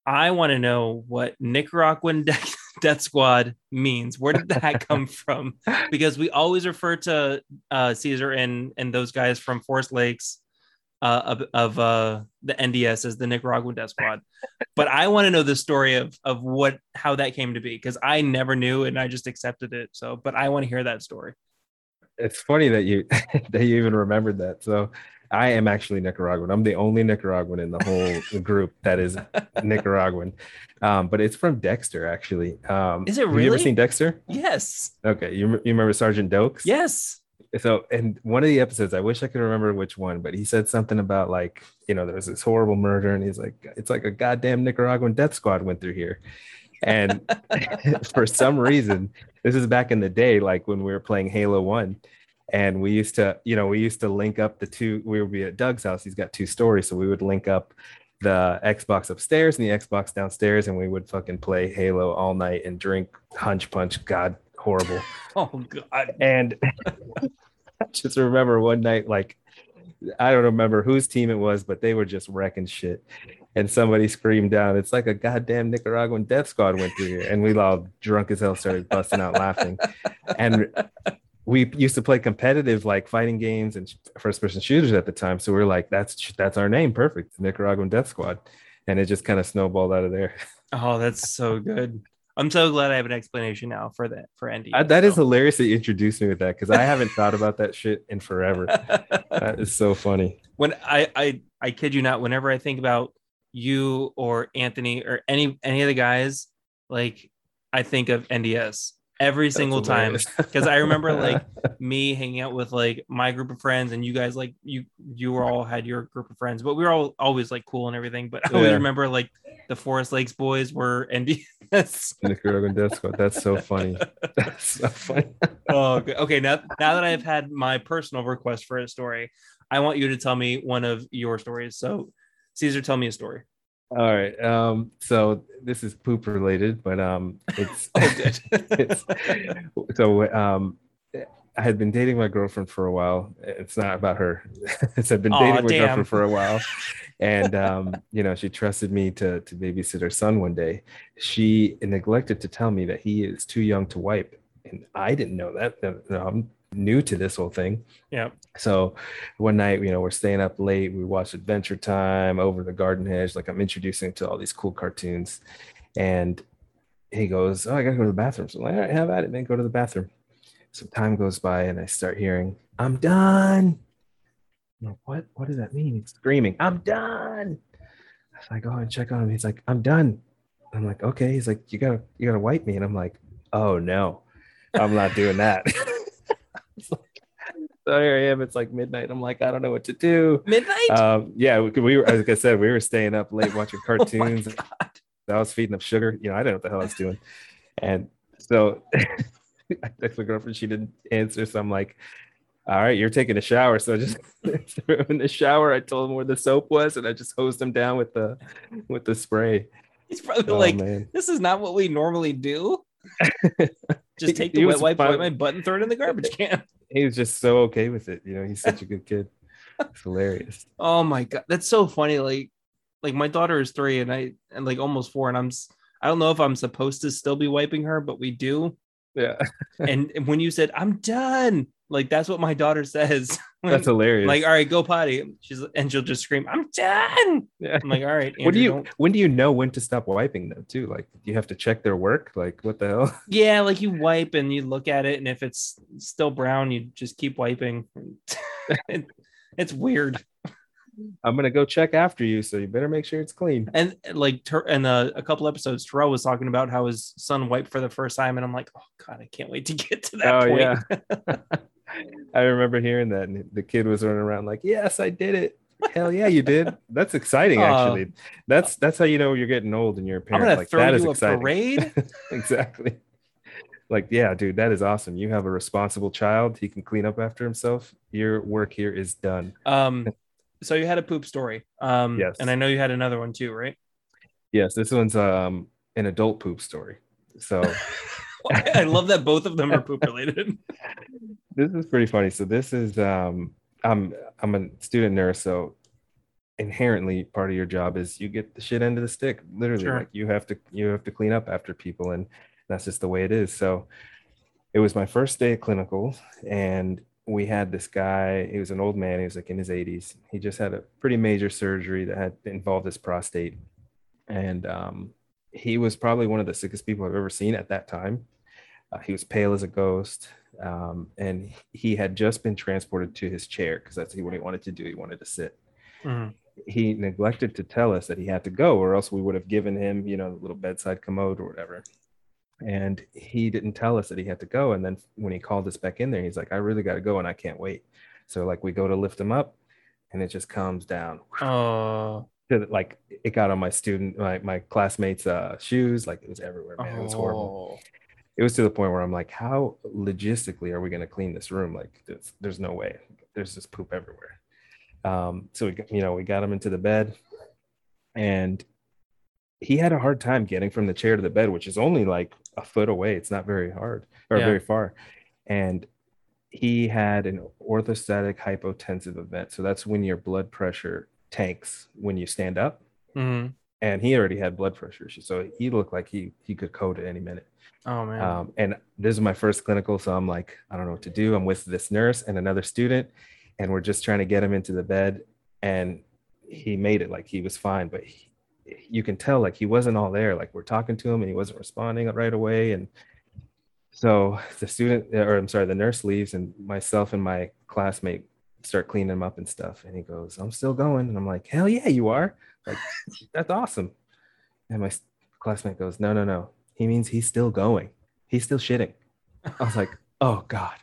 I want to know what Nicaraguan de- Death Squad means. Where did that come from? Because we always refer to uh, Caesar and and those guys from Forest Lakes uh, of, of uh, the NDS as the Nicaraguan Death Squad. But I want to know the story of of what how that came to be because I never knew and I just accepted it. So, but I want to hear that story. It's funny that you that you even remembered that. So I am actually Nicaraguan. I'm the only Nicaraguan in the whole group that is Nicaraguan. Um, but it's from Dexter, actually. Um, Is it Have you ever seen Dexter? Yes. Okay, you, you remember Sergeant Doakes? Yes. So in one of the episodes i wish i could remember which one but he said something about like you know there was this horrible murder and he's like it's like a goddamn nicaraguan death squad went through here and for some reason this is back in the day like when we were playing halo 1 and we used to you know we used to link up the two we would be at doug's house he's got two stories so we would link up the xbox upstairs and the xbox downstairs and we would fucking play halo all night and drink hunch punch god horrible Oh God. and just remember one night, like, I don't remember whose team it was, but they were just wrecking shit. And somebody screamed down, It's like a goddamn Nicaraguan death squad went through here. And we all drunk as hell started busting out laughing. And we used to play competitive like fighting games and first person shooters at the time. So we are like, that's that's our name. Perfect. Nicaraguan Death Squad. And it just kind of snowballed out of there. Oh, that's so good. I'm so glad I have an explanation now for that for Andy. I, that is So- hilarious that you introduced me with that because I haven't thought about that shit in forever. That is so funny. when I, I I kid you not, whenever I think about you or Anthony or any any of the guys, like I think of NDS every single time. Because I remember like me hanging out with like my group of friends and you guys like you you were all had your group of friends, but we were all always like cool and everything. But I always Yeah. remember like the Forest Lakes boys were NDS. Nicaraguan Death Squad. That's so funny. That's so funny. oh, okay. okay. Now, now that I've had my personal request for a story, I want you to tell me one of your stories. So, Caesar, tell me a story. All right. Um, so this is poop related, but um it's Oh, it's so um I had been dating my girlfriend for a while. It's not about her. it's I've been Aw, dating my damn. girlfriend for a while. And um, you know, she trusted me to to babysit her son one day. She neglected to tell me that he is too young to wipe. And I didn't know that. Know, I'm new to this whole thing. yeah. So one night, you know, we're staying up late. We watch Adventure Time over the garden hedge. Like I'm introducing to all these cool cartoons. And he goes, Oh, I gotta go to the bathroom. So I'm like, all right, have at it, man. Go to the bathroom. So time goes by and I start hearing, I'm done. I'm like, what? What does that mean? He's screaming, I'm done. So I go oh, and check on him. He's like, I'm done. I'm like, okay. He's like, you gotta, you gotta wipe me. And I'm like, oh no, I'm not doing that. It's like- so here I am. It's like midnight. I'm like, I don't know what to do. Midnight. Um, yeah, we, we were, like I said, we were staying up late watching Oh cartoons. God. I was feeding them sugar. You know, I didn't know what the hell I was doing. And so I text my girlfriend, she didn't answer. So I'm like, all right, you're taking a shower. So I just threw him in the shower. I told him where the soap was and I just hosed him down with the with the spray. He's probably Oh like, man. this is not what we normally do. Just take the wet wipe, wipe my butt, and throw it in the garbage can. He was just so okay with it. You know, he's such a good kid. It's hilarious. Oh my god, that's so funny. Like, like my daughter is three, and I and like almost four, and I'm. I don't know if I'm supposed to still be wiping her, but we do. Yeah. and and when you said I'm done, like that's what my daughter says. That's hilarious. like, all right, go potty. She's and she'll just scream, I'm done. yeah. I'm like, all right. When do you don't-" when do you know when to stop wiping them too? Like you have to check their work? Like what the hell? Yeah, like you wipe and you look at it, and if it's still brown, you just keep wiping. It- it's weird. I'm gonna go check after you, so you better make sure it's clean. And like, Ter- and uh, a couple episodes, Terrell was talking about how his son wiped for the first time, and I'm like, oh god, I can't wait to get to that Oh point. yeah. I remember hearing that, and the kid was running around like, "Yes, I did it." Hell yeah, you did. That's exciting, Uh, actually. That's that's how you know you're getting old and you're a I'm gonna like throw that is you a exciting. parade. exactly. Like, yeah, dude, that is awesome. You have a responsible child. He can clean up after himself. Your work here is done. Um, so you had a poop story. Um, Yes. and I know you had another one too, right? Yes, this one's um an adult poop story. So I love that both of them are poop related. this is pretty funny. So this is um I'm I'm a student nurse, so inherently part of your job is you get the shit end of the stick. Literally, Sure. like you have to you have to clean up after people, and that's just the way it is. So it was my first day at clinical, and we had this guy. He was an old man. He was like in his 80s. He just had a pretty major surgery that had involved his prostate, and um, he was probably one of the sickest people I've ever seen at that time. Uh, he was pale as a ghost, um, and he had just been transported to his chair because that's what he wanted to do. He wanted to sit. Mhm. He neglected to tell us that he had to go, or else we would have given him, you know, a little bedside commode or whatever. And he didn't tell us that he had to go. And then when he called us back in there, he's like, "I really got to go, and I can't wait." So like we go to lift him up, and it just comes down Oh, to like it got on my student my, my classmates uh shoes like it was everywhere man it was horrible oh. It was to the point where i'm like how logistically are we going to clean this room? Like there's, no way. There's just poop everywhere. Um so we got, you know we got him into the bed and he had a hard time getting from the chair to the bed which is only like a foot away. It's not very hard or Yeah. very far. And he had an orthostatic hypotensive event. So that's when your blood pressure tanks when you stand up. Mhm. And he already had blood pressure issues so he looked like he he could code at any minute. Oh man. um, and this is my first clinical so i'm like i don't know what to do. I'm with this nurse and another student and we're just trying to get him into the bed and he made it like he was fine but he, you can tell like he wasn't all there. Like we're talking to him and he wasn't responding right away and so the student or i'm sorry the nurse leaves and myself and my classmate start cleaning him up and stuff and he goes i'm still going and i'm like hell yeah you are like that's awesome. And my classmate goes no no no. He means he's still going. He's still shitting. I was like oh god.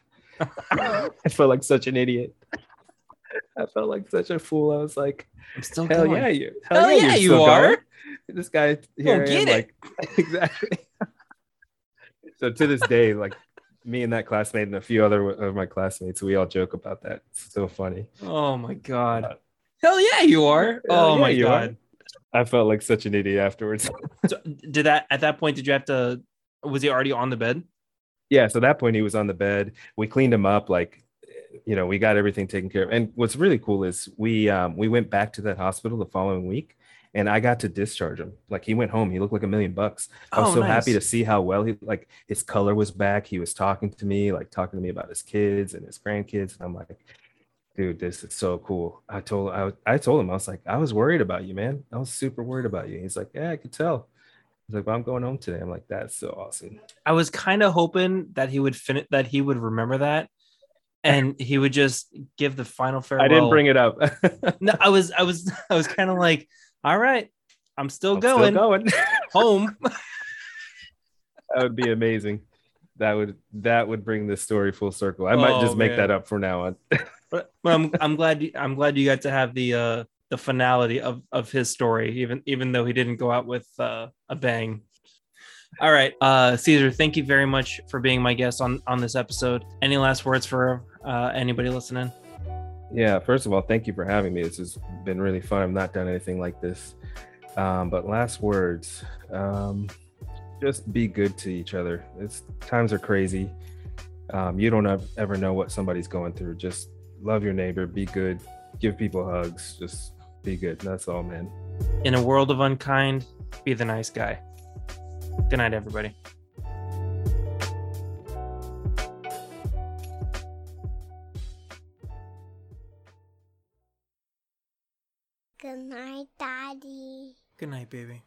I felt like such an idiot. I felt like such a fool. I was like I'm still hell going. yeah you. Hell yeah, you're you are. going. this guy here get am, it. like exactly. So to this day like me and that classmate and a few other of my classmates we all joke about that. It's so funny. Oh my god. Hell yeah, you are. Hell oh yeah, my you are. god. i felt like such an idiot afterwards So did that at that point? Did you have to? Was he already on the bed? yeah so at that point he was on the bed we cleaned him up like you know we got everything taken care of and what's really cool is we um we went back to that hospital the following week and i got to discharge him like he went home he looked like a million bucks i was Oh, so happy to see how well he like his color was back he was talking to me like talking to me about his kids and his grandkids and i'm like dude this is so cool i told i, I told him i was like i was worried about you man i was super worried about you he's like yeah i could tell he's like well, i'm going home today i'm like that's so awesome I was kind of hoping that he would finish that he would remember that, and he would just give the final farewell. i didn't bring it up No, I was, I was, I was kind of like, all right, I'm still I'm still going going. home. that would be amazing. That would that would bring this story full circle. I might Oh, just make man. that up from now on. But, but I'm, I'm glad, you, I'm glad you got to have the, uh, the finality of of his story, even even though he didn't go out with uh, a bang. All right, uh, Caesar, thank you very much for being my guest on on this episode. Any last words for uh, anybody listening? yeah, first of all, thank you for having me. This has been really fun. I've not done anything like this. Um, but last words, um, just be good to each other. It's times are crazy. Um, you don't ev- ever know what somebody's going through. Just love your neighbor, be good, give people hugs, just be good. That's all, man. In a world of unkind, be the nice guy. Good night, everybody. Good night, Daddy. Good night, baby.